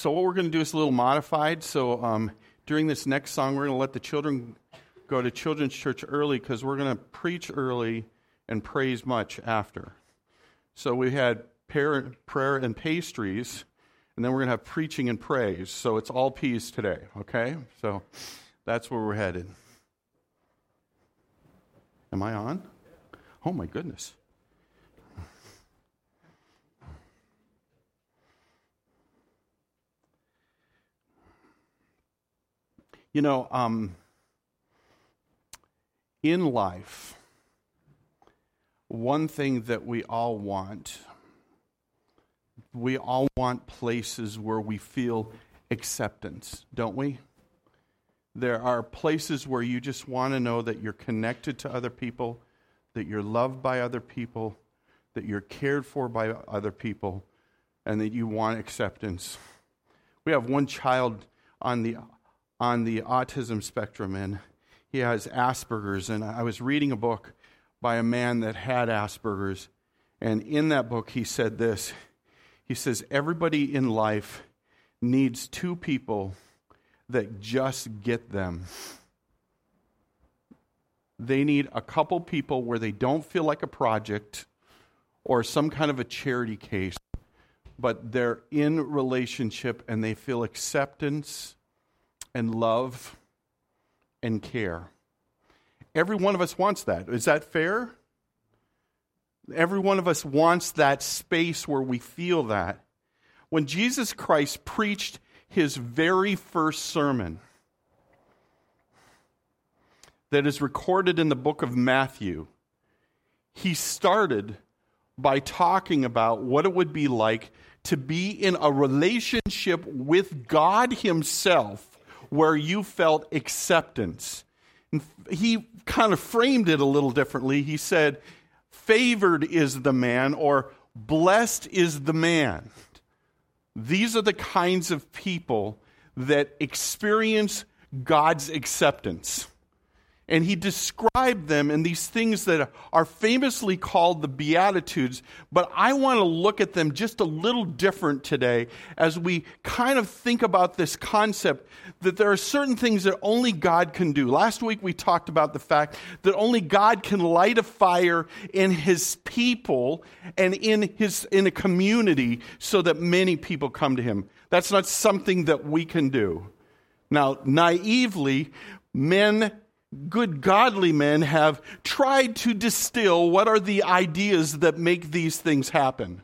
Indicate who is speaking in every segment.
Speaker 1: So, what we're going to do is a little modified. So, um, during this next song, we're going to let the children go to children's church early because we're going to preach early and praise much after. So, we had prayer, prayer and pastries, and then we're going to have preaching and praise. So, it's all peas today, okay? So, that's where we're headed. Am I on? Oh, my goodness. You know, um, in life, one thing that we all want, we all want places where we feel acceptance, don't we? There are places where you just want to know that you're connected to other people, that you're loved by other people, that you're cared for by other people, and that you want acceptance. We have one child on the on the autism spectrum, and he has Asperger's. And I was reading a book by a man that had Asperger's, and in that book, he said this He says, Everybody in life needs two people that just get them. They need a couple people where they don't feel like a project or some kind of a charity case, but they're in relationship and they feel acceptance and love and care. Every one of us wants that. Is that fair? Every one of us wants that space where we feel that. When Jesus Christ preached his very first sermon, that is recorded in the book of Matthew, he started by talking about what it would be like to be in a relationship with God Himself where you felt acceptance. And he kind of framed it a little differently. He said, Favored is the man, or blessed is the man. These are the kinds of people that experience God's acceptance and he described them in these things that are famously called the Beatitudes. But I want to look at them just a little different today as we kind of think about this concept that there are certain things that only God can do. Last week we talked about the fact that only God can light a fire in his people and in his in a community so that many people come to him. That's not something that we can do. Now, naively, men good godly men have tried to distill what are the ideas that make these things happen.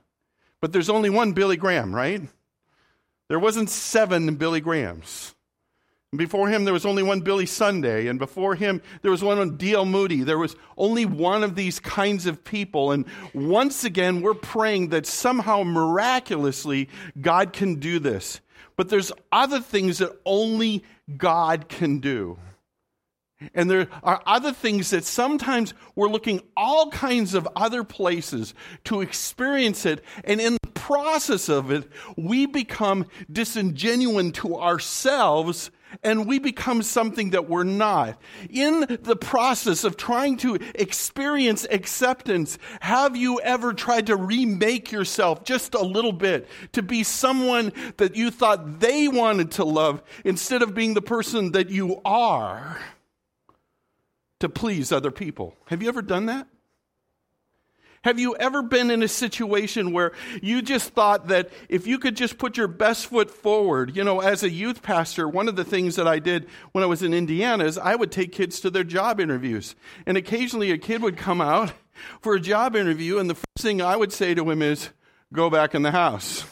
Speaker 1: But there's only one Billy Graham, right? There wasn't seven Billy Grahams. Before him, there was only one Billy Sunday, and before him, there was one on D.L. Moody. There was only one of these kinds of people. And once again, we're praying that somehow miraculously God can do this. But there's other things that only God can do. And there are other things that sometimes we're looking all kinds of other places to experience it. And in the process of it, we become disingenuine to ourselves and we become something that we're not. In the process of trying to experience acceptance, have you ever tried to remake yourself just a little bit to be someone that you thought they wanted to love instead of being the person that you are? To please other people. Have you ever done that? Have you ever been in a situation where you just thought that if you could just put your best foot forward, you know, as a youth pastor, one of the things that I did when I was in Indiana is I would take kids to their job interviews. And occasionally a kid would come out for a job interview, and the first thing I would say to him is, go back in the house.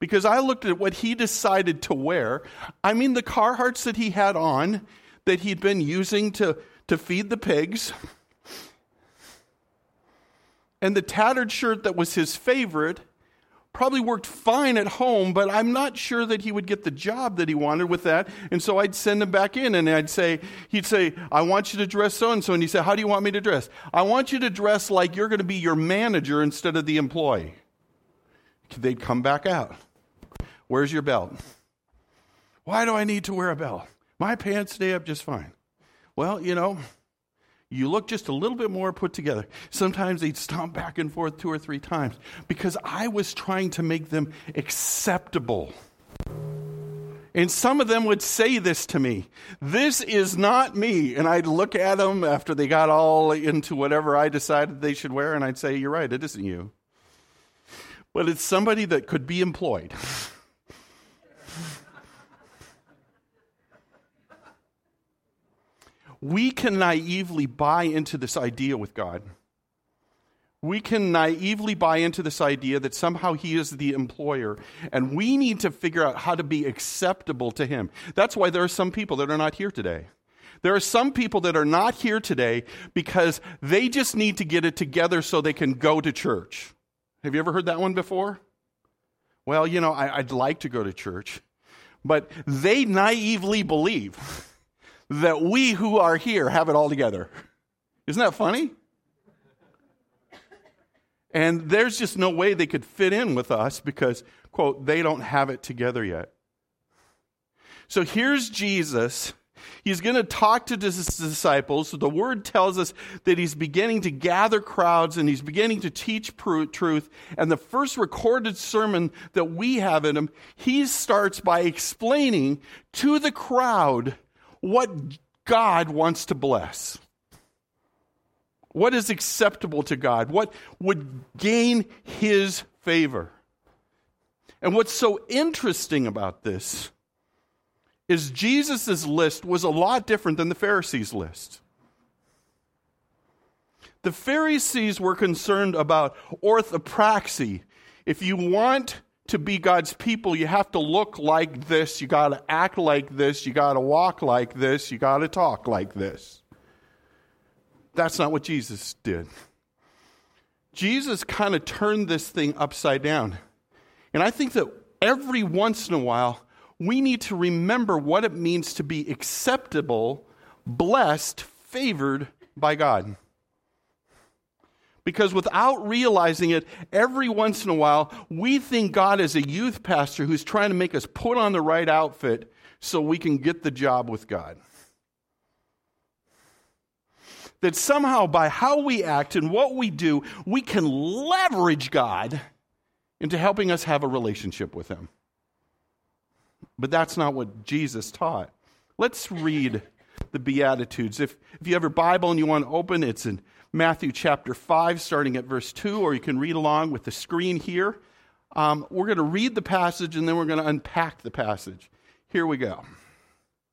Speaker 1: Because I looked at what he decided to wear. I mean, the Carhartts that he had on, that he'd been using to, to feed the pigs. And the tattered shirt that was his favorite probably worked fine at home, but I'm not sure that he would get the job that he wanted with that. And so I'd send him back in and I'd say, he'd say, I want you to dress so and so. And he'd say, How do you want me to dress? I want you to dress like you're going to be your manager instead of the employee. They'd come back out. Where's your belt? Why do I need to wear a belt? My pants stay up just fine. Well, you know, You look just a little bit more put together. Sometimes they'd stomp back and forth two or three times because I was trying to make them acceptable. And some of them would say this to me This is not me. And I'd look at them after they got all into whatever I decided they should wear, and I'd say, You're right, it isn't you. But it's somebody that could be employed. we can naively buy into this idea with God. We can naively buy into this idea that somehow He is the employer, and we need to figure out how to be acceptable to Him. That's why there are some people that are not here today. There are some people that are not here today because they just need to get it together so they can go to church. Have you ever heard that one before? Well, you know, I, would like to go to church, but they naively believe that we who are here have it all together. Isn't that funny? And there's just no way they could fit in with us because, quote, they don't have it together yet. So here's Jesus. He's going to talk to his disciples. The word tells us that he's beginning to gather crowds and he's beginning to teach truth. And the first recorded sermon that we have in him, he starts by explaining to the crowd what God wants to bless. What is acceptable to God? What would gain his favor? And what's so interesting about this is Jesus' list was a lot different than the Pharisees' list. The Pharisees were concerned about orthopraxy. If you want to be God's people, you have to look like this, you got to act like this, you got to walk like this, you got to talk like this. That's not what Jesus did. Jesus kind of turned this thing upside down. And I think that every once in a while, we need to remember what it means to be acceptable, blessed, favored by God. Because without realizing it, every once in a while, we think God is a youth pastor who's trying to make us put on the right outfit so we can get the job with God. That somehow, by how we act and what we do, we can leverage God into helping us have a relationship with Him. But that's not what Jesus taught. Let's read the Beatitudes. If, if you have your Bible and you want to open, it's in Matthew chapter 5, starting at verse 2, or you can read along with the screen here. Um, we're going to read the passage and then we're going to unpack the passage. Here we go.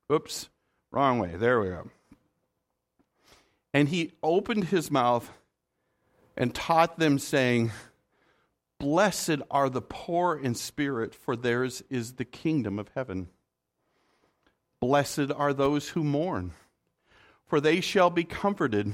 Speaker 1: Oops, wrong way. There we go. And he opened his mouth and taught them, saying, Blessed are the poor in spirit, for theirs is the kingdom of heaven. Blessed are those who mourn, for they shall be comforted.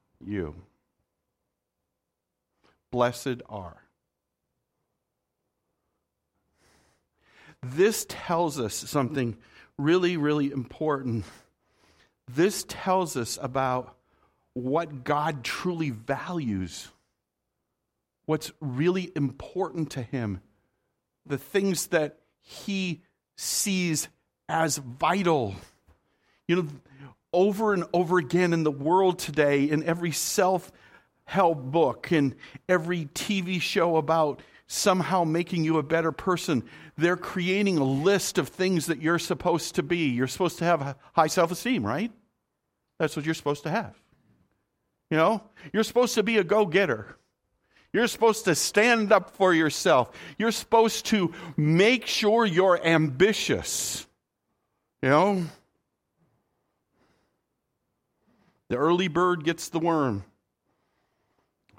Speaker 1: you. Blessed are. This tells us something really, really important. This tells us about what God truly values, what's really important to Him, the things that He sees as vital. You know, over and over again in the world today, in every self help book, in every TV show about somehow making you a better person, they're creating a list of things that you're supposed to be. You're supposed to have high self esteem, right? That's what you're supposed to have. You know, you're supposed to be a go getter. You're supposed to stand up for yourself. You're supposed to make sure you're ambitious. You know? The early bird gets the worm.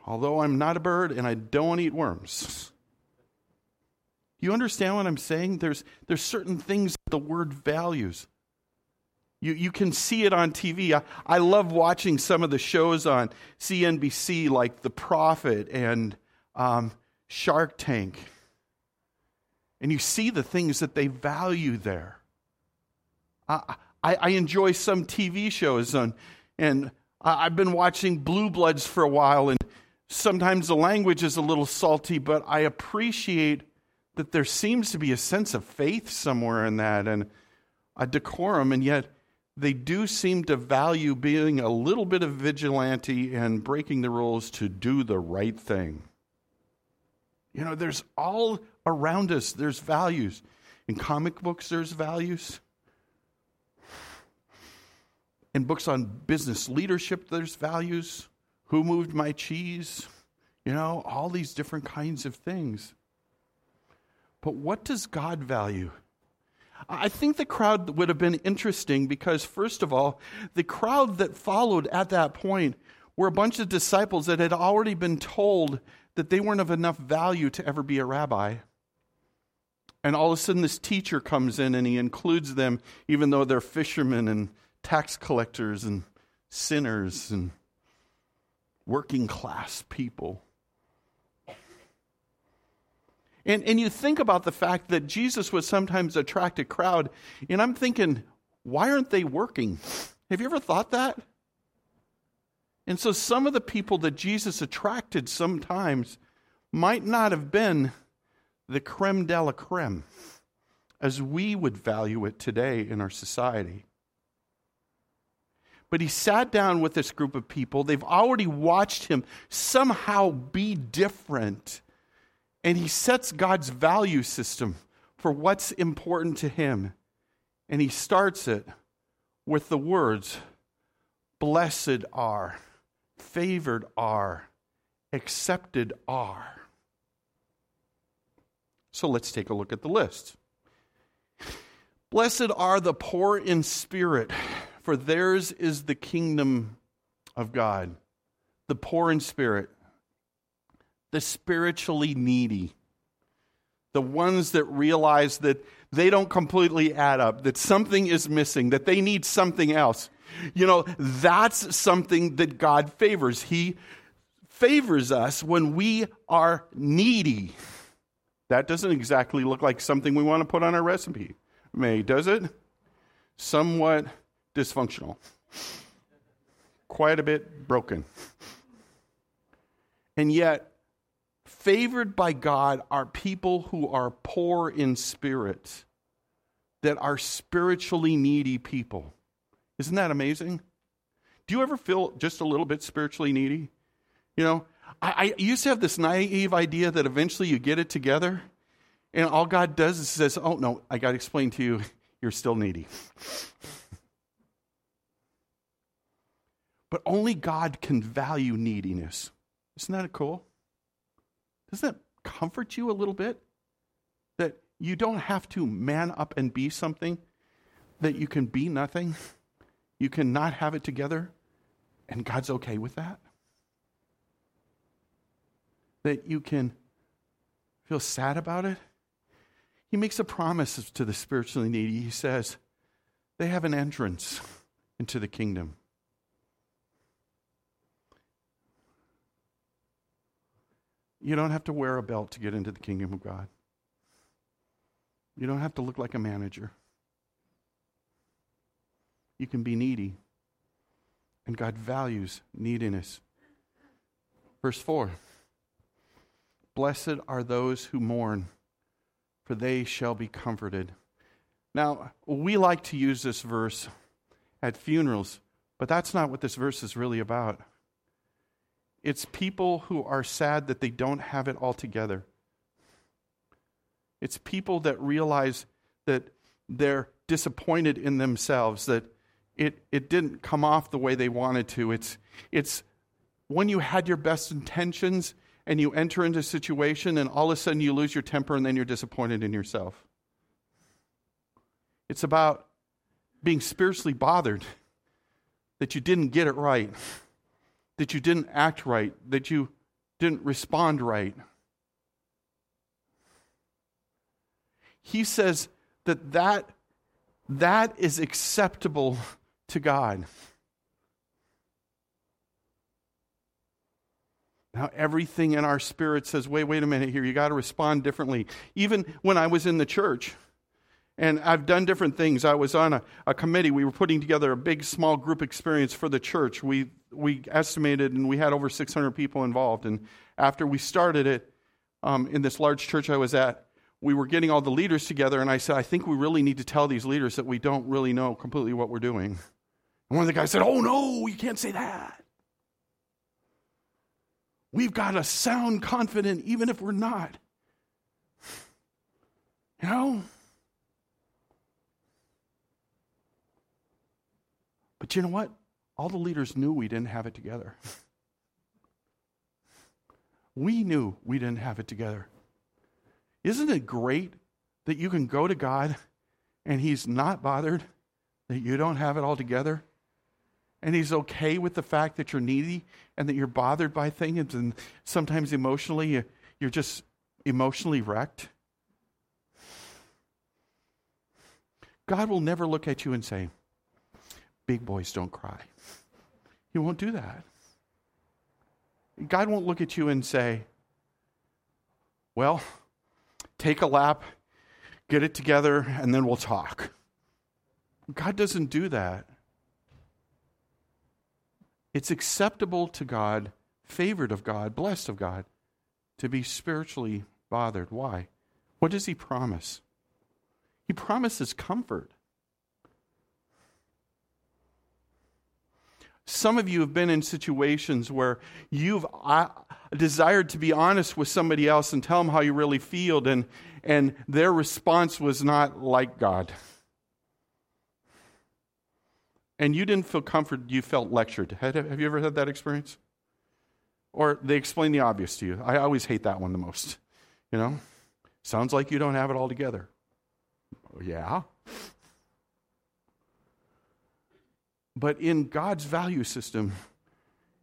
Speaker 1: Although I'm not a bird and I don't eat worms. You understand what I'm saying? There's, there's certain things that the word values. You, you can see it on TV. I, I love watching some of the shows on CNBC, like The Profit and um, Shark Tank. And you see the things that they value there. I, I, I enjoy some TV shows, on, and I've been watching Blue Bloods for a while, and sometimes the language is a little salty, but I appreciate that there seems to be a sense of faith somewhere in that and a decorum, and yet they do seem to value being a little bit of vigilante and breaking the rules to do the right thing. You know, there's all around us, there's values. In comic books, there's values. In books on business leadership, there's values. Who moved my cheese? You know, all these different kinds of things. But what does God value? I think the crowd would have been interesting because, first of all, the crowd that followed at that point were a bunch of disciples that had already been told that they weren't of enough value to ever be a rabbi. And all of a sudden, this teacher comes in and he includes them, even though they're fishermen and tax collectors and sinners and working class people. And, and you think about the fact that Jesus would sometimes attract a crowd, and I'm thinking, why aren't they working? Have you ever thought that? And so some of the people that Jesus attracted sometimes might not have been the creme de la creme as we would value it today in our society. But he sat down with this group of people. They've already watched him somehow be different and he sets God's value system for what's important to him. And he starts it with the words Blessed are, favored are, accepted are. So let's take a look at the list. Blessed are the poor in spirit, for theirs is the kingdom of God. The poor in spirit the spiritually needy, the ones that realize that they don't completely add up, that something is missing, that they need something else. You know, that's something that God favors. He favors us when we are needy. That doesn't exactly look like something we want to put on our recipe, May, does it? Somewhat dysfunctional, quite a bit broken. And yet, favored by God are people who are poor in spirit, that are spiritually needy people. Isn't that amazing? Do you ever feel just a little bit spiritually needy? You know, I, I used to have this naive idea that eventually you get it together, and all God does is says, Oh, no, I got to explain to you, you're still needy. but only God can value neediness. Isn't that cool? Doesn't that comfort you a little bit? That you don't have to man up and be something, that you can be nothing, you can not have it together, and God's okay with that? That you can feel sad about it? He makes a promise to the spiritually needy. He says, they have an entrance into the kingdom. You don't have to wear a belt to get into the kingdom of God. You don't have to look like a manager. You can be needy. And God values neediness. Verse 4 Blessed are those who mourn, for they shall be comforted. Now, we like to use this verse at funerals, but that's not what this verse is really about. It's people who are sad that they don't have it all together. It's people that realize that they're disappointed in themselves, that it, it didn't come off the way they wanted to. It's, it's when you had your best intentions and you enter into a situation and all of a sudden you lose your temper and then you're disappointed in yourself. It's about being spiritually bothered that you didn't get it right, that you didn't act right, that you didn't respond right. He says that that, that is acceptable to God. Now, everything in our spirit says, wait, wait a minute here, you got to respond differently. Even when I was in the church, and I've done different things. I was on a, a committee. We were putting together a big small group experience for the church. We, we estimated and we had over 600 people involved. And after we started it um, in this large church I was at, we were getting all the leaders together. And I said, I think we really need to tell these leaders that we don't really know completely what we're doing. And one of the guys said, Oh, no, you can't say that. We've got to sound confident even if we're not. You know? But you know what? All the leaders knew we didn't have it together. we knew we didn't have it together. Isn't it great that you can go to God and He's not bothered that you don't have it all together? and he's okay with the fact that you're needy and that you're bothered by things and sometimes emotionally you're just emotionally wrecked god will never look at you and say big boys don't cry he won't do that god won't look at you and say well take a lap get it together and then we'll talk god doesn't do that it's acceptable to God, favored of God, blessed of God, to be spiritually bothered. Why? What does He promise? He promises comfort. Some of you have been in situations where you've uh, desired to be honest with somebody else and tell them how you really feel, and, and their response was not like God and you didn't feel comforted, you felt lectured. Have you ever had that experience? Or they explain the obvious to you. I always hate that one the most. You know? Sounds like you don't have it all together. Yeah. But in God's value system,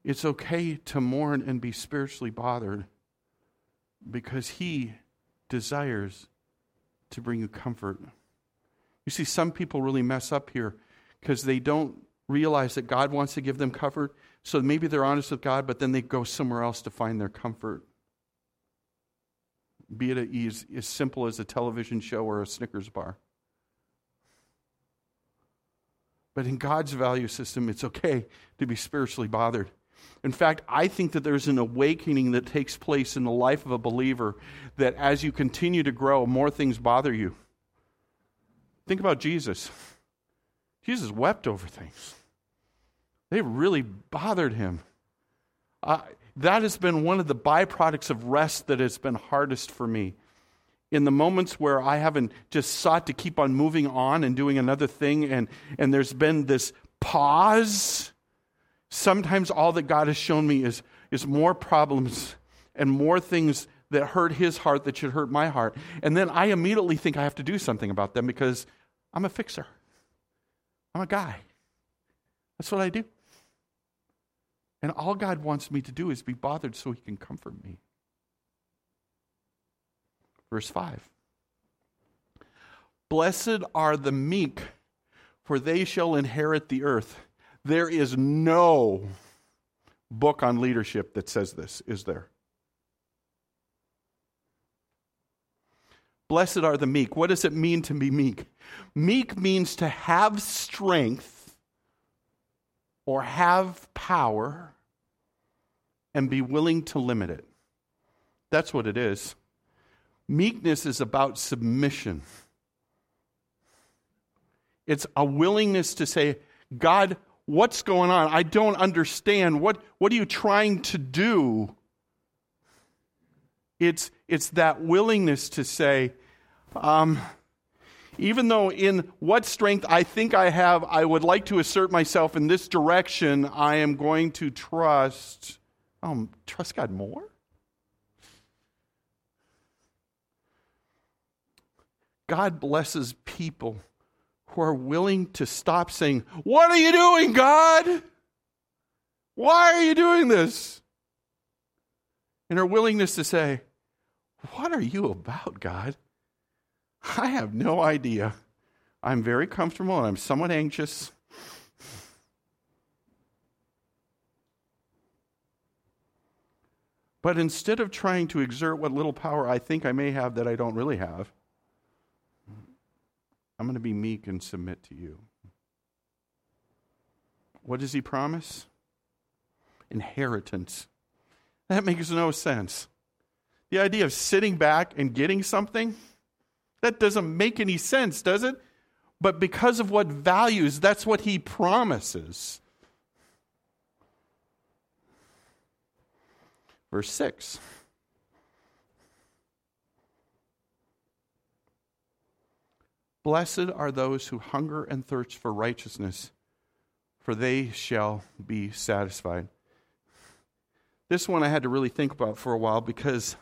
Speaker 1: it's okay to mourn and be spiritually bothered because He desires to bring you comfort. You see, some people really mess up here because they don't realize that God wants to give them comfort. So maybe they're honest with God, but then they go somewhere else to find their comfort. Be it as simple as a television show or a Snickers bar. But in God's value system, it's okay to be spiritually bothered. In fact, I think that there's an awakening that takes place in the life of a believer that as you continue to grow, more things bother you. Think about Jesus. Jesus wept over things. They really bothered him. Uh, that has been one of the byproducts of rest that has been hardest for me. In the moments where I haven't just sought to keep on moving on and doing another thing, and, and there's been this pause, sometimes all that God has shown me is, is more problems and more things that hurt his heart that should hurt my heart. And then I immediately think I have to do something about them because I'm a fixer. I'm a guy. That's what I do. And all God wants me to do is be bothered so he can comfort me. Verse 5 Blessed are the meek, for they shall inherit the earth. There is no book on leadership that says this, is there? Blessed are the meek. What does it mean to be meek? Meek means to have strength or have power and be willing to limit it. That's what it is. Meekness is about submission. It's a willingness to say, God, what's going on? I don't understand. What, what are you trying to do? It's, it's that willingness to say, um, even though in what strength I think I have, I would like to assert myself in this direction, I am going to trust Um, trust God more? God blesses people who are willing to stop saying, What are you doing, God? Why are you doing this? And our willingness to say, What are you about, God? I have no idea. I'm very comfortable and I'm somewhat anxious. But instead of trying to exert what little power I think I may have that I don't really have, I'm going to be meek and submit to you. What does he promise? Inheritance. That makes no sense. The idea of sitting back and getting something, that doesn't make any sense, does it? But because of what values, that's what he promises. Verse 6. Blessed are those who hunger and thirst for righteousness, for they shall be satisfied. This one I had to really think about for a while because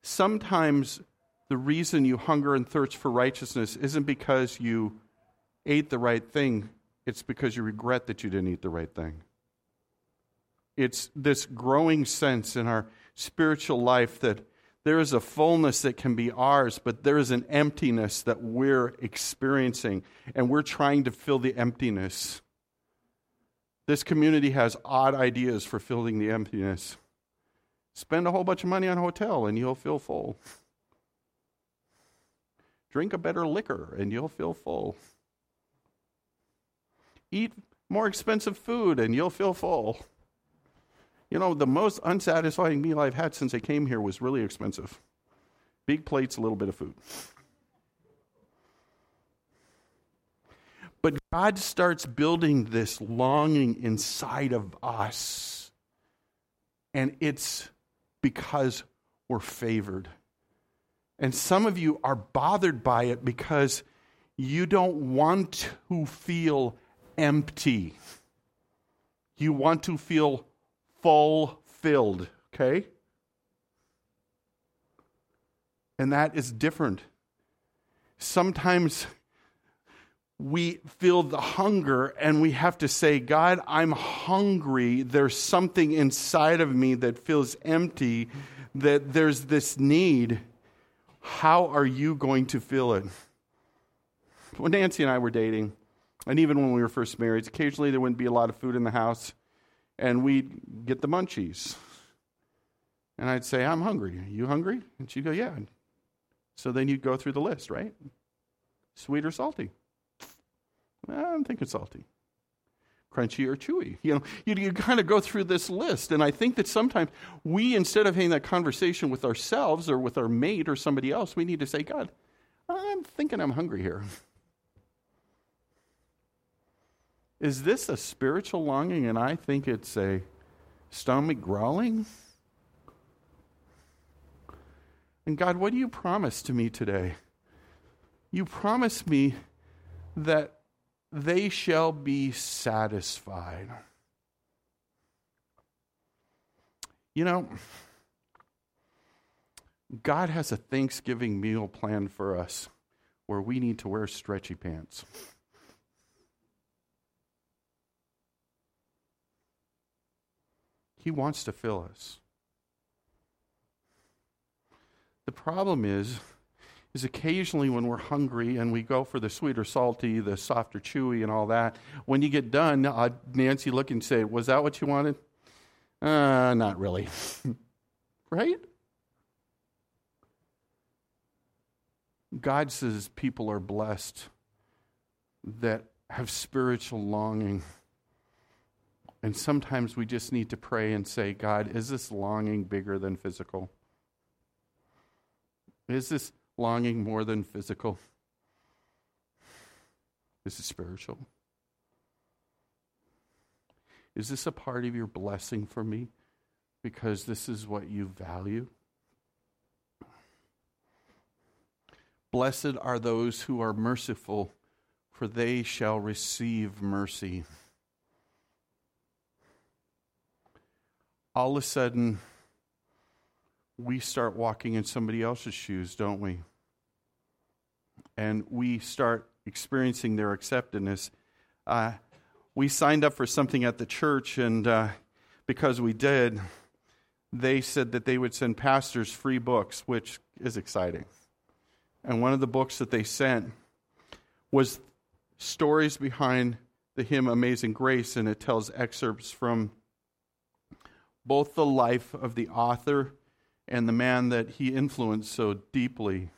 Speaker 1: sometimes the reason you hunger and thirst for righteousness isn't because you ate the right thing, it's because you regret that you didn't eat the right thing. It's this growing sense in our spiritual life that there is a fullness that can be ours, but there is an emptiness that we're experiencing, and we're trying to fill the emptiness. This community has odd ideas for filling the emptiness. Spend a whole bunch of money on a hotel, and you'll feel full. Drink a better liquor, and you'll feel full. Eat more expensive food, and you'll feel full. You know, the most unsatisfying meal I've had since I came here was really expensive. Big plates, a little bit of food. But God starts building this longing inside of us. And it's because we're favored. And some of you are bothered by it because you don't want to feel empty. You want to feel fulfilled, okay? And that is different. Sometimes we feel the hunger and we have to say, God, I'm hungry. There's something inside of me that feels empty, that there's this need. How are you going to fill it? When Nancy and I were dating, and even when we were first married, occasionally there wouldn't be a lot of food in the house and we'd get the munchies. And I'd say, I'm hungry. You hungry? And she'd go, Yeah. So then you'd go through the list, right? Sweet or salty? I'm thinking salty. Crunchy or chewy? You know, you, you kind of go through this list. And I think that sometimes we, instead of having that conversation with ourselves or with our mate or somebody else, we need to say, God, I'm thinking I'm hungry here. Is this a spiritual longing and I think it's a stomach growling? And God, what do you promise to me today? You promise me that they shall be satisfied. You know, God has a Thanksgiving meal planned for us where we need to wear stretchy pants. He wants to fill us. The problem is, is occasionally when we're hungry and we go for the sweet or salty, the soft or chewy, and all that, when you get done, uh, Nancy look and say, Was that what you wanted? Uh, not really. right? God says people are blessed that have spiritual longing and sometimes we just need to pray and say, God, is this longing bigger than physical? Is this longing more than physical? Is it spiritual? Is this a part of your blessing for me because this is what you value? Blessed are those who are merciful, for they shall receive mercy. All of a sudden, we start walking in somebody else's shoes, don't we? And we start experiencing their acceptance. Uh, we signed up for something at the church, and uh, because we did, they said that they would send pastors free books, which is exciting. And one of the books that they sent was stories behind the hymn Amazing Grace, and it tells excerpts from both the life of the author and the man that he influenced so deeply.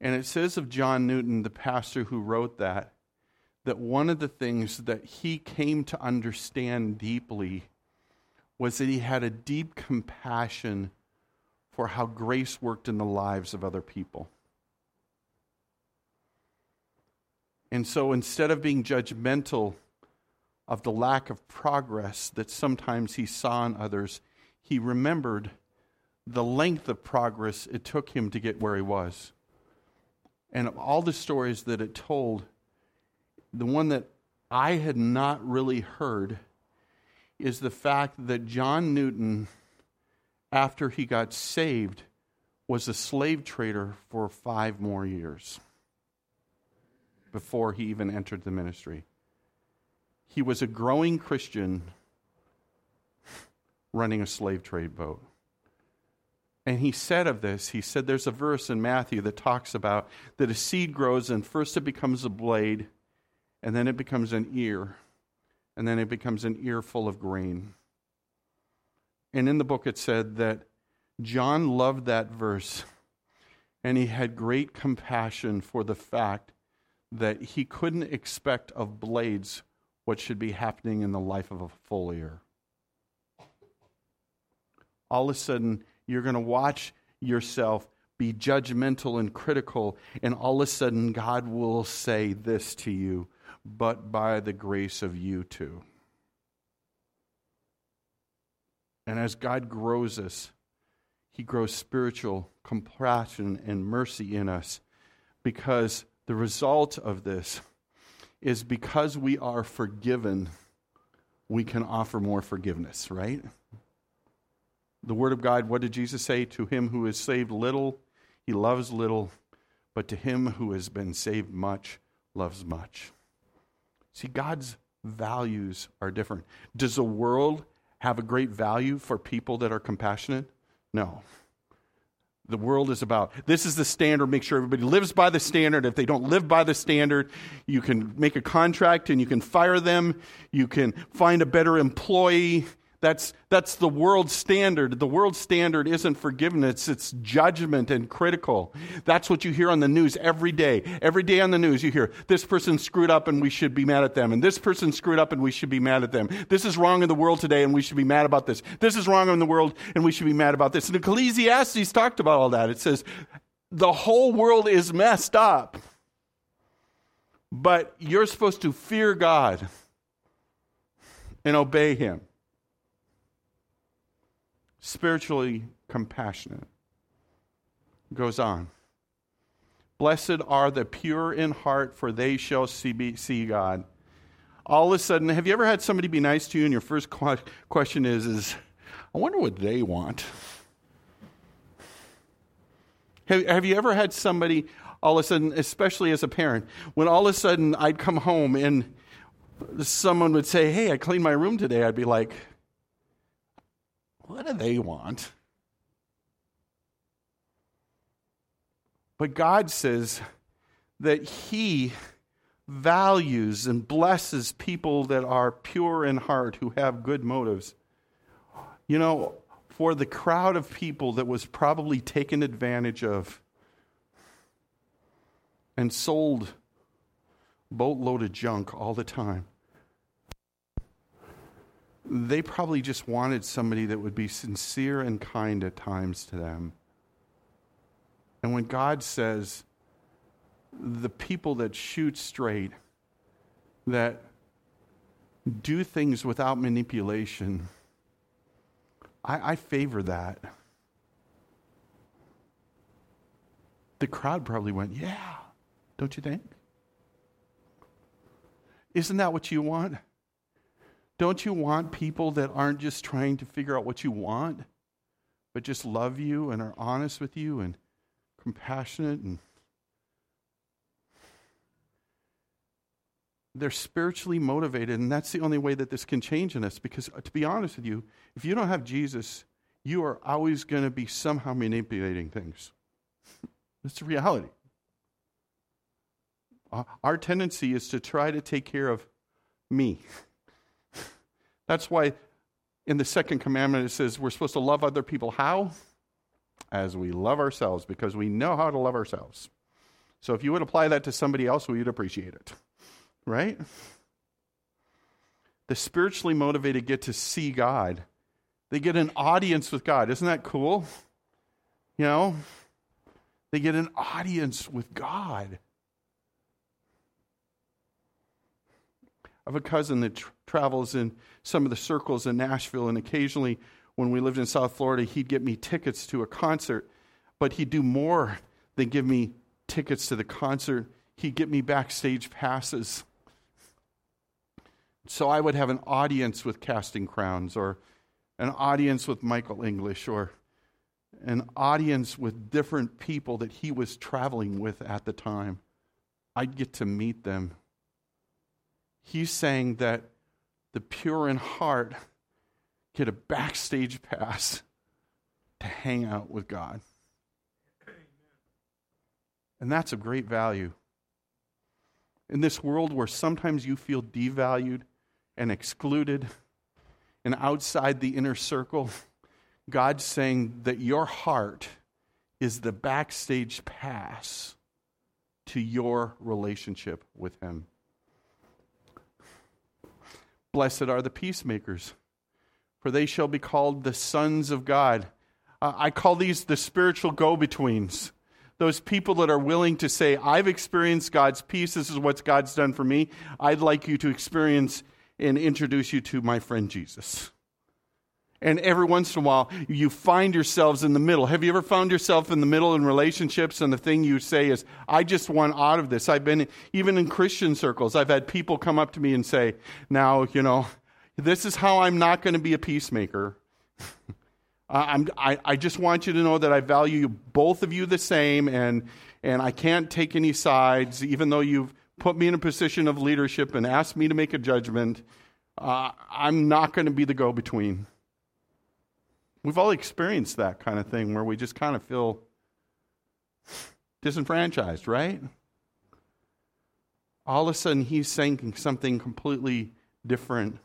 Speaker 1: And it says of John Newton, the pastor who wrote that, that one of the things that he came to understand deeply was that he had a deep compassion for how grace worked in the lives of other people. And so instead of being judgmental of the lack of progress that sometimes he saw in others, he remembered the length of progress it took him to get where he was. And of all the stories that it told, the one that I had not really heard is the fact that John Newton, after he got saved, was a slave trader for five more years before he even entered the ministry. He was a growing Christian running a slave trade boat. And he said of this, he said there's a verse in Matthew that talks about that a seed grows and first it becomes a blade, and then it becomes an ear, and then it becomes an ear full of grain. And in the book it said that John loved that verse, and he had great compassion for the fact that he couldn't expect of blades what should be happening in the life of a foliar. All of a sudden, you're going to watch yourself be judgmental and critical, and all of a sudden, God will say this to you, but by the grace of you too. And as God grows us, He grows spiritual compassion and mercy in us because the result of this is because we are forgiven, we can offer more forgiveness, right? The Word of God, what did Jesus say? To him who is saved little, he loves little, but to him who has been saved much, loves much. See, God's values are different. Does the world have a great value for people that are compassionate? No. The world is about this is the standard. Make sure everybody lives by the standard. If they don't live by the standard, you can make a contract and you can fire them. You can find a better employee. That's, that's the world standard. The world standard isn't forgiveness, it's judgment and critical. That's what you hear on the news every day. Every day on the news, you hear this person screwed up and we should be mad at them, and this person screwed up and we should be mad at them. This is wrong in the world today and we should be mad about this. This is wrong in the world and we should be mad about this. And Ecclesiastes talked about all that. It says, the whole world is messed up, but you're supposed to fear God and obey Him spiritually compassionate. Goes on. Blessed are the pure in heart, for they shall see, God. All of a sudden, have you ever had somebody be nice to you, and your first question is, is I wonder what they want? Have, have you ever had somebody, all of a sudden, especially as a parent, when all of a sudden I'd come home and someone would say, Hey, I cleaned my room today, I'd be like, what do they want? But God says that He values and blesses people that are pure in heart, who have good motives. You know, for the crowd of people that was probably taken advantage of and sold boatload of junk all the time they probably just wanted somebody that would be sincere and kind at times to them. And when God says, the people that shoot straight, that do things without manipulation, I, I favor that. The crowd probably went, Yeah, don't you think? Isn't that what you want? Don't you want people that aren't just trying to figure out what you want, but just love you and are honest with you and compassionate and they're spiritually motivated and that's the only way that this can change in us because uh, to be honest with you if you don't have jesus you are always going to be somehow manipulating things. That's the reality. Our tendency is to try to take care of me that's why in the second commandment it says we're supposed to love other people how? As we love ourselves because we know how to love ourselves. So if you would apply that to somebody else we would appreciate it right? The spiritually motivated get to see god. They get an audience with god. Isn't that cool? You know? They get an audience with god I have a cousin that tr- travels in some of the circles in Nashville, and occasionally when we lived in South Florida, he'd get me tickets to a concert, but he'd do more than give me tickets to the concert. He'd get me backstage passes. So I would have an audience with Casting Crowns, or an audience with Michael English, or an audience with different people that he was traveling with at the time. I'd get to meet them he's saying that the pure in heart get a backstage pass to hang out with God. And that's a great value. In this world where sometimes you feel devalued and excluded and outside the inner circle, God's saying that your heart is the backstage pass to your relationship with Him. Blessed are the peacemakers, for they shall be called the sons of God. I call these the spiritual go betweens. Those people that are willing to say, I've experienced God's peace. This is what God's done for me. I'd like you to experience and introduce you to my friend Jesus. And every once in a while, you find yourselves in the middle. Have you ever found yourself in the middle in relationships? And the thing you say is, I just want out of this. I've been, even in Christian circles, I've had people come up to me and say, Now, you know, this is how I'm not going to be a peacemaker. I'm, I, I just want you to know that I value both of you the same, and, and I can't take any sides, even though you've put me in a position of leadership and asked me to make a judgment. Uh, I'm not going to be the go between. We've all experienced that kind of thing where we just kind of feel disenfranchised, right? All of a sudden, he's saying something completely different.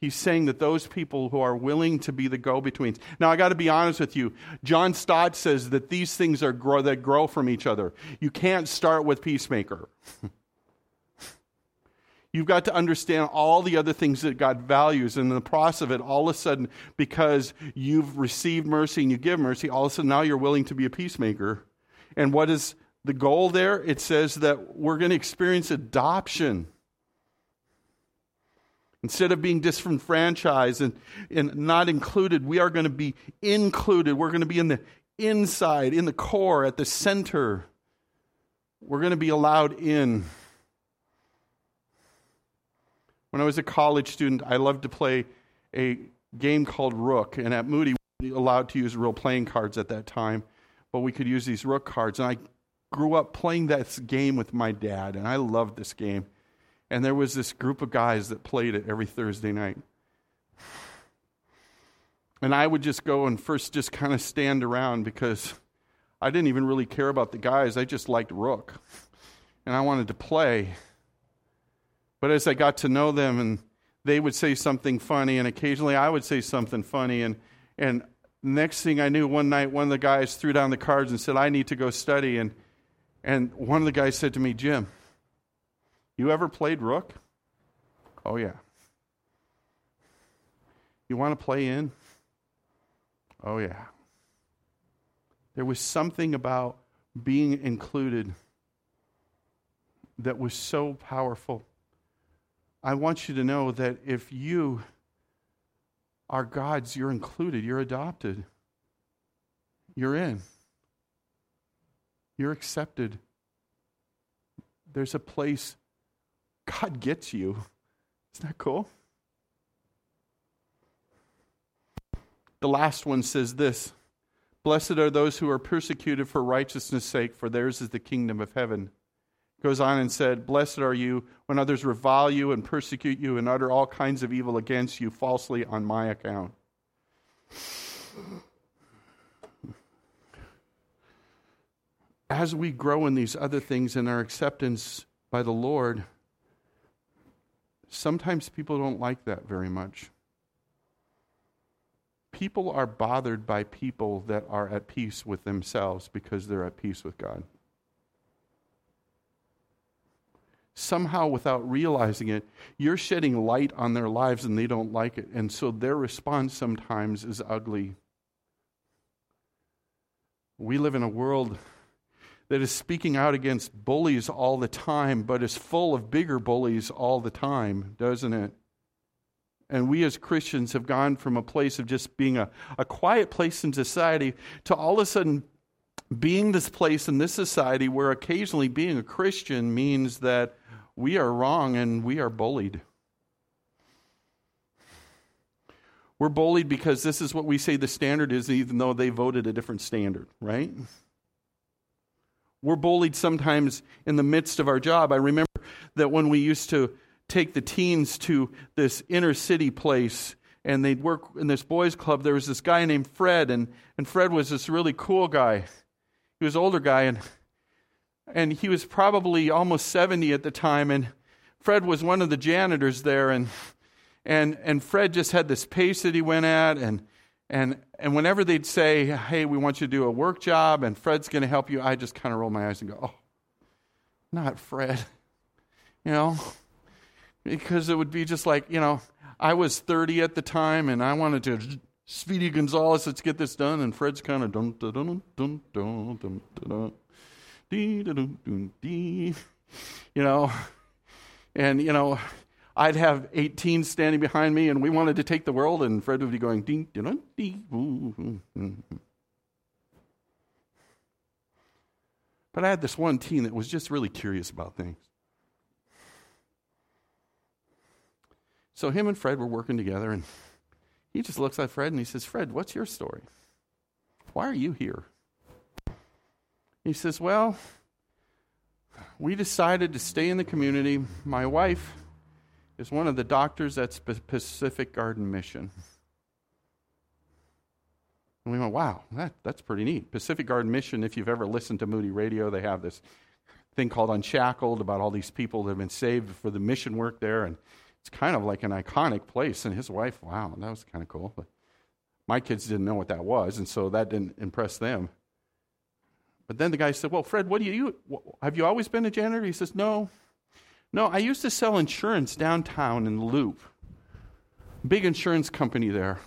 Speaker 1: He's saying that those people who are willing to be the go betweens. Now, I got to be honest with you. John Stott says that these things are grow, that grow from each other. You can't start with peacemaker. You've got to understand all the other things that God values. And in the process of it, all of a sudden, because you've received mercy and you give mercy, all of a sudden now you're willing to be a peacemaker. And what is the goal there? It says that we're going to experience adoption. Instead of being disenfranchised and, and not included, we are going to be included. We're going to be in the inside, in the core, at the center. We're going to be allowed in. When I was a college student, I loved to play a game called Rook, and at Moody, we were allowed to use real playing cards at that time, but we could use these Rook cards. And I grew up playing this game with my dad, and I loved this game. And there was this group of guys that played it every Thursday night. And I would just go and first just kind of stand around because I didn't even really care about the guys. I just liked Rook. And I wanted to play. But as I got to know them, and they would say something funny, and occasionally I would say something funny, and and next thing I knew, one night one of the guys threw down the cards and said, "I need to go study." And and one of the guys said to me, "Jim, you ever played rook?" "Oh yeah." "You want to play in?" "Oh yeah." There was something about being included that was so powerful. I want you to know that if you are God's, you're included, you're adopted, you're in, you're accepted. There's a place God gets you. Isn't that cool? The last one says this Blessed are those who are persecuted for righteousness' sake, for theirs is the kingdom of heaven. Goes on and said, Blessed are you when others revile you and persecute you and utter all kinds of evil against you falsely on my account. As we grow in these other things in our acceptance by the Lord, sometimes people don't like that very much people are bothered by people that are at peace with themselves because they're at peace with God. Somehow, without realizing it, you're shedding light on their lives and they don't like it. And so their response sometimes is ugly. We live in a world that is speaking out against bullies all the time, but is full of bigger bullies all the time, doesn't it? And we as Christians have gone from a place of just being a, a quiet place in society to all of a sudden being this place in this society where occasionally being a Christian means that we are wrong and we are bullied. We're bullied because this is what we say the standard is, even though they voted a different standard, right? We're bullied sometimes in the midst of our job. I remember that when we used to take the teens to this inner city place and they'd work in this boys club there was this guy named fred and, and fred was this really cool guy he was an older guy and and he was probably almost 70 at the time and fred was one of the janitors there and and and fred just had this pace that he went at and and and whenever they'd say hey we want you to do a work job and fred's going to help you i just kind of roll my eyes and go oh not fred you know because it would be just like, you know, I was 30 at the time and I wanted to, Speedy Gonzales, let's get this done. And Fred's kind of dun dun dun dun dun dun dun you know, and, you know, I'd have 18 standing behind me and we wanted to take the world and Fred would be going ding dun dee But I had this one teen that was just really curious about things. So him and Fred were working together, and he just looks at Fred and he says, Fred, what's your story? Why are you here? He says, Well, we decided to stay in the community. My wife is one of the doctors at Pacific Garden Mission. And we went, wow, that, that's pretty neat. Pacific Garden Mission, if you've ever listened to Moody Radio, they have this thing called Unshackled about all these people that have been saved for the mission work there. And it's kind of like an iconic place. And his wife, wow, that was kind of cool. But my kids didn't know what that was, and so that didn't impress them. But then the guy said, Well, Fred, what do you, have you always been a janitor? He says, No. No, I used to sell insurance downtown in the Loop. Big insurance company there.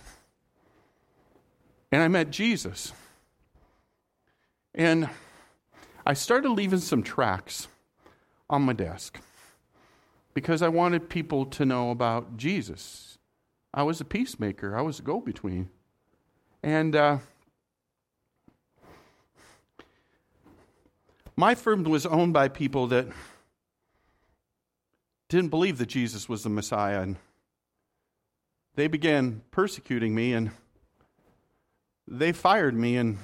Speaker 1: And I met Jesus. And I started leaving some tracks on my desk because I wanted people to know about Jesus. I was a peacemaker, I was a go between. And uh, my firm was owned by people that didn't believe that Jesus was the Messiah. And they began persecuting me and they fired me and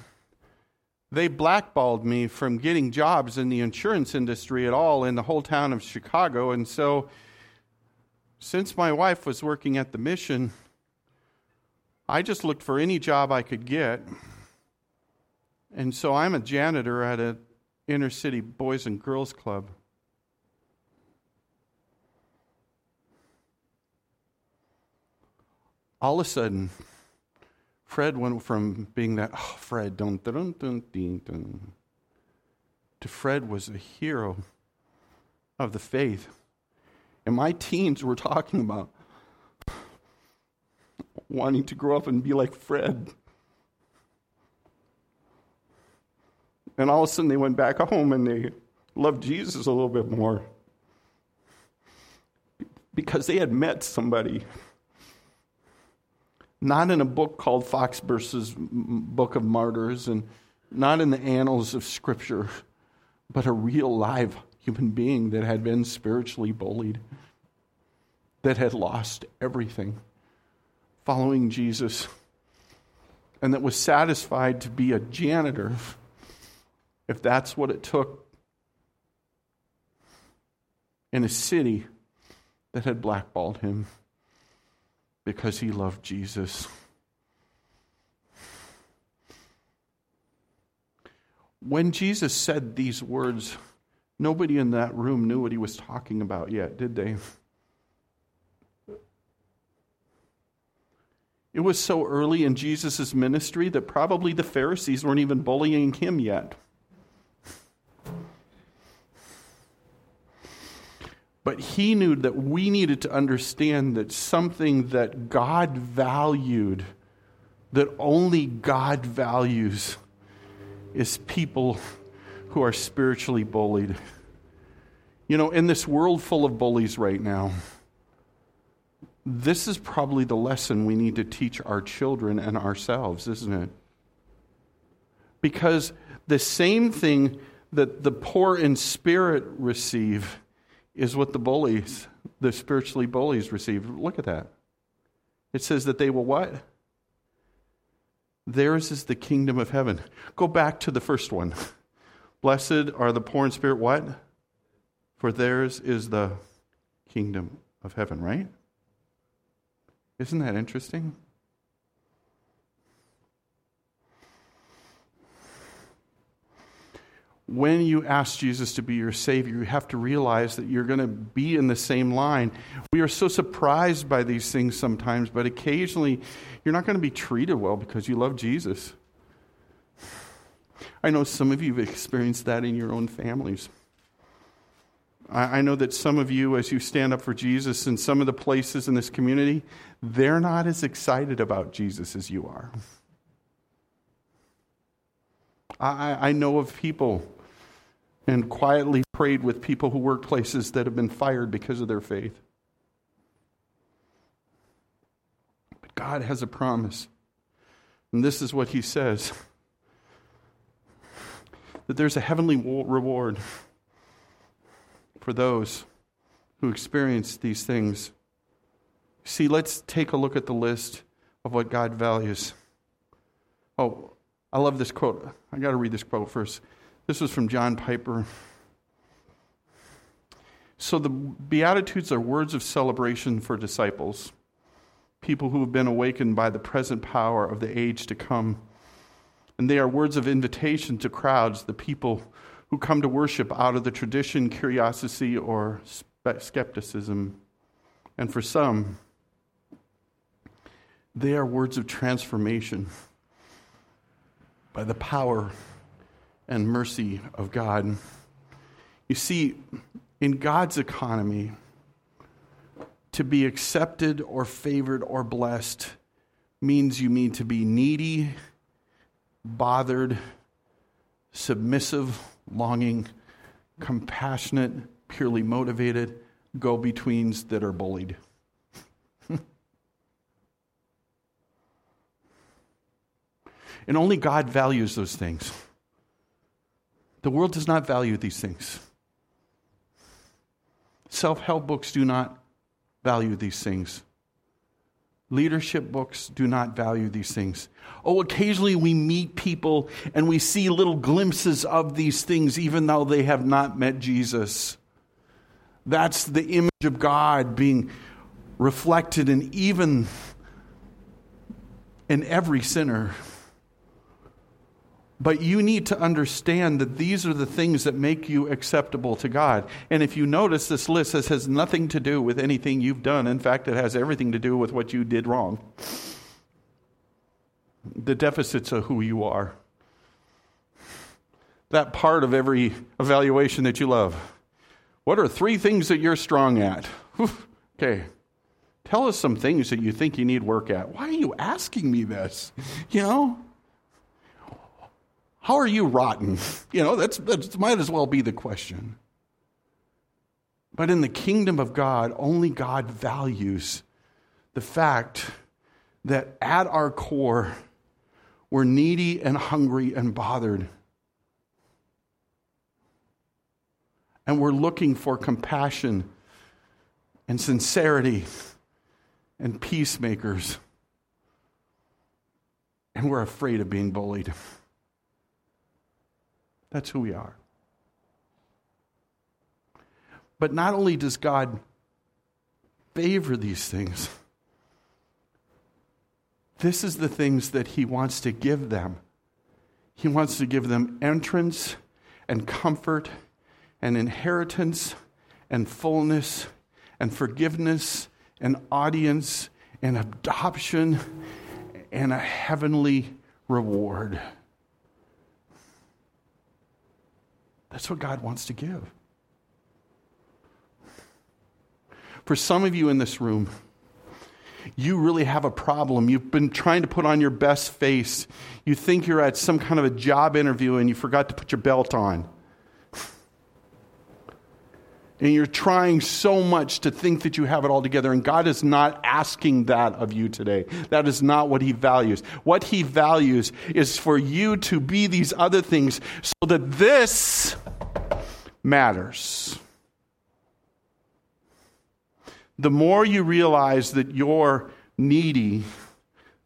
Speaker 1: they blackballed me from getting jobs in the insurance industry at all in the whole town of Chicago. And so, since my wife was working at the mission, I just looked for any job I could get. And so I'm a janitor at an inner city boys and girls club. All of a sudden, Fred went from being that, oh, Fred, dun, dun, dun, dun, dun, to Fred was a hero of the faith. And my teens were talking about wanting to grow up and be like Fred. And all of a sudden they went back home and they loved Jesus a little bit more because they had met somebody not in a book called Foxburst's Book of Martyrs and not in the annals of Scripture, but a real live human being that had been spiritually bullied, that had lost everything following Jesus. and that was satisfied to be a janitor if that's what it took in a city that had blackballed him because he loved Jesus. When Jesus said these words, nobody in that room knew what he was talking about yet, did they? It was so early in Jesus' ministry that probably the Pharisees weren't even bullying him yet. But he knew that we needed to understand that something that God valued, that only God values, is people who are spiritually bullied. You know, in this world full of bullies right now, this is probably the lesson we need to teach our children and ourselves, isn't it? Because the same thing that the poor in spirit receive is what the bullies, the spiritually bullies receive. Look at that. It says that they will what? Theirs is the kingdom of heaven. Go back to the first one. Blessed are the poor in spirit, what? For theirs is the kingdom of heaven, right? Isn't that interesting? When you ask Jesus to be your Savior, you have to realize that you're going to be in the same line. We are so surprised by these things sometimes, but occasionally you're not going to be treated well because you love Jesus. I know some of you have experienced that in your own families. I know that some of you, as you stand up for Jesus in some of the places in this community, they're not as excited about Jesus as you are. I, I know of people and quietly prayed with people who work places that have been fired because of their faith. But God has a promise. And this is what He says that there's a heavenly reward for those who experience these things. See, let's take a look at the list of what God values. Oh, I love this quote. I got to read this quote first. This was from John Piper. So the Beatitudes are words of celebration for disciples, people who have been awakened by the present power of the age to come. And they are words of invitation to crowds, the people who come to worship out of the tradition, curiosity, or skepticism. And for some, they are words of transformation by the power and mercy of God. You see, in God's economy, to be accepted or favored or blessed means you need to be needy, bothered, submissive, longing, compassionate, purely motivated, go betweens that are bullied. and only God values those things. The world does not value these things. Self help books do not value these things. Leadership books do not value these things. Oh, occasionally we meet people and we see little glimpses of these things, even though they have not met Jesus. That's the image of God being reflected in even in every sinner. But you need to understand that these are the things that make you acceptable to God. And if you notice, this list this has nothing to do with anything you've done. In fact, it has everything to do with what you did wrong. The deficits of who you are. That part of every evaluation that you love. What are three things that you're strong at? okay. Tell us some things that you think you need work at. Why are you asking me this? You know? How are you rotten? You know, that's, that might as well be the question. But in the kingdom of God, only God values the fact that at our core, we're needy and hungry and bothered. And we're looking for compassion and sincerity and peacemakers. and we're afraid of being bullied. That's who we are. But not only does God favor these things, this is the things that He wants to give them. He wants to give them entrance and comfort and inheritance and fullness and forgiveness and audience and adoption and a heavenly reward. That's what God wants to give. For some of you in this room, you really have a problem. You've been trying to put on your best face. You think you're at some kind of a job interview and you forgot to put your belt on. And you're trying so much to think that you have it all together. And God is not asking that of you today. That is not what He values. What He values is for you to be these other things so that this matters. The more you realize that you're needy,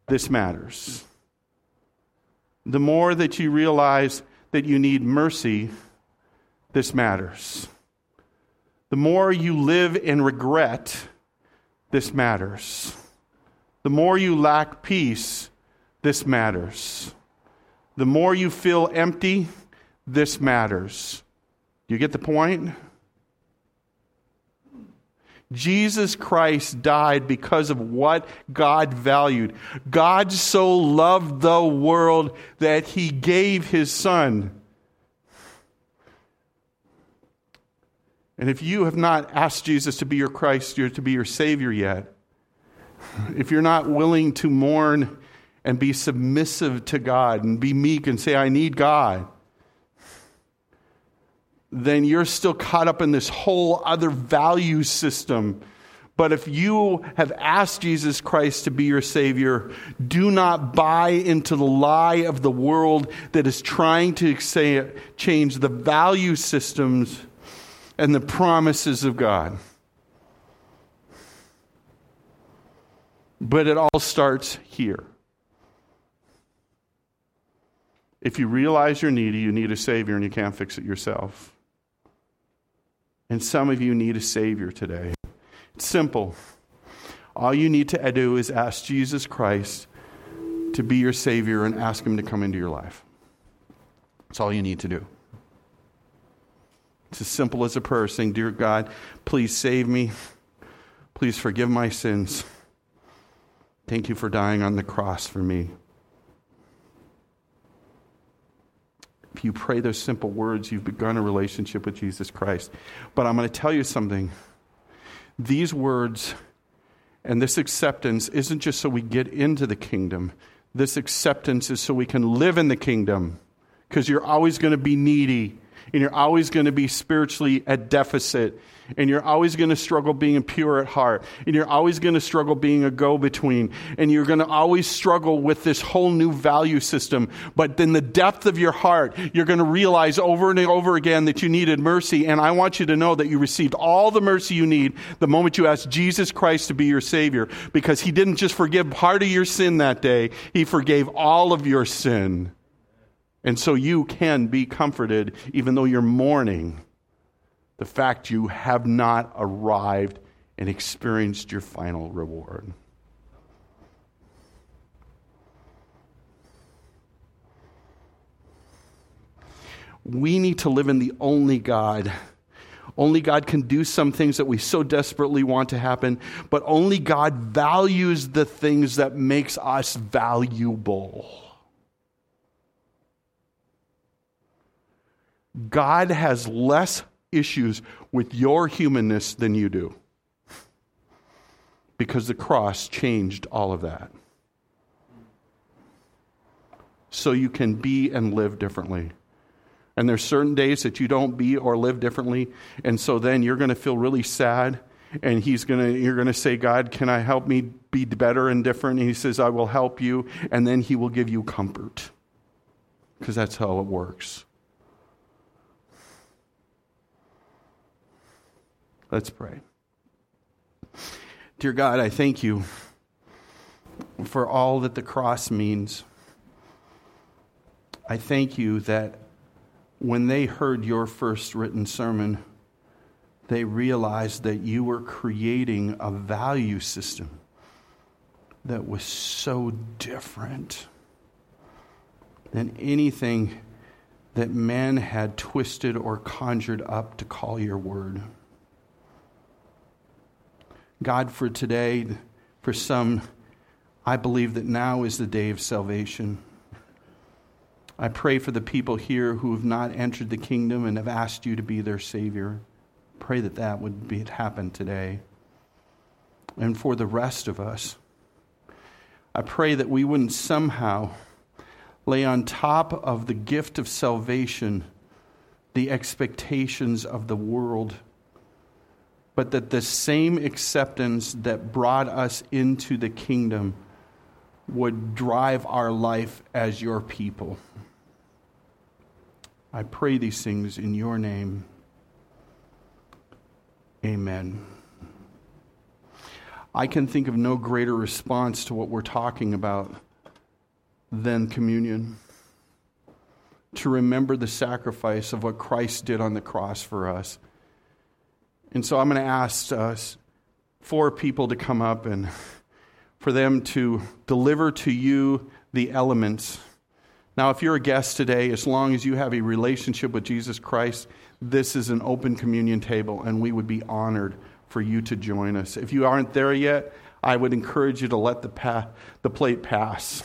Speaker 1: this matters. The more that you realize that you need mercy, this matters. The more you live in regret, this matters. The more you lack peace, this matters. The more you feel empty, this matters. Do you get the point? Jesus Christ died because of what God valued. God so loved the world that he gave his son. And if you have not asked Jesus to be your Christ, or to be your Savior yet, if you're not willing to mourn and be submissive to God and be meek and say, I need God, then you're still caught up in this whole other value system. But if you have asked Jesus Christ to be your Savior, do not buy into the lie of the world that is trying to say, change the value systems and the promises of God. But it all starts here. If you realize you're needy, you need a Savior and you can't fix it yourself. And some of you need a Savior today. It's simple. All you need to do is ask Jesus Christ to be your Savior and ask Him to come into your life. That's all you need to do. It's as simple as a prayer saying, Dear God, please save me. Please forgive my sins. Thank you for dying on the cross for me. If you pray those simple words, you've begun a relationship with Jesus Christ. But I'm going to tell you something. These words and this acceptance isn't just so we get into the kingdom, this acceptance is so we can live in the kingdom because you're always going to be needy and you're always going to be spiritually at deficit and you're always going to struggle being pure at heart and you're always going to struggle being a go-between and you're going to always struggle with this whole new value system. But in the depth of your heart you're going to realize over and over again that you needed mercy and i want you to know that you received all the mercy you need the moment you asked jesus christ to be your savior because he didn't just forgive part of your sin that day he forgave all of your sin and so you can be comforted even though you're mourning the fact you have not arrived and experienced your final reward. We need to live in the only God. Only God can do some things that we so desperately want to happen, but only God values the things that makes us valuable. God has less issues with your humanness than you do. Because the cross changed all of that. So you can be and live differently. And there's certain days that you don't be or live differently, and so then you're going to feel really sad and he's going to you're going to say god can i help me be better and different and he says i will help you and then he will give you comfort because that's how it works Let's pray. Dear God, I thank you for all that the cross means. I thank you that when they heard your first written sermon, they realized that you were creating a value system that was so different than anything that men had twisted or conjured up to call your word. God, for today, for some, I believe that now is the day of salvation. I pray for the people here who have not entered the kingdom and have asked you to be their Savior. Pray that that would be, happen today. And for the rest of us, I pray that we wouldn't somehow lay on top of the gift of salvation the expectations of the world, but that the same acceptance that brought us into the kingdom would drive our life as your people. I pray these things in your name. Amen. I can think of no greater response to what we're talking about than communion. To remember the sacrifice of what Christ did on the cross for us. And so I'm going to ask uh, us four people to come up and for them to deliver to you the elements. Now, if you're a guest today, as long as you have a relationship with Jesus Christ, this is an open communion table, and we would be honored for you to join us. If you aren't there yet, I would encourage you to let the, pa- the plate pass.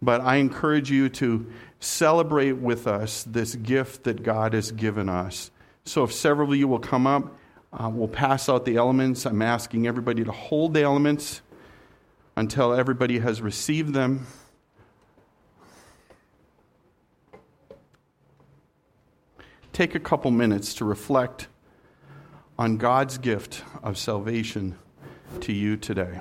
Speaker 1: But I encourage you to celebrate with us this gift that God has given us. So if several of you will come up, uh, we'll pass out the elements. I'm asking everybody to hold the elements until everybody has received them. Take a couple minutes to reflect on God's gift of salvation to you today.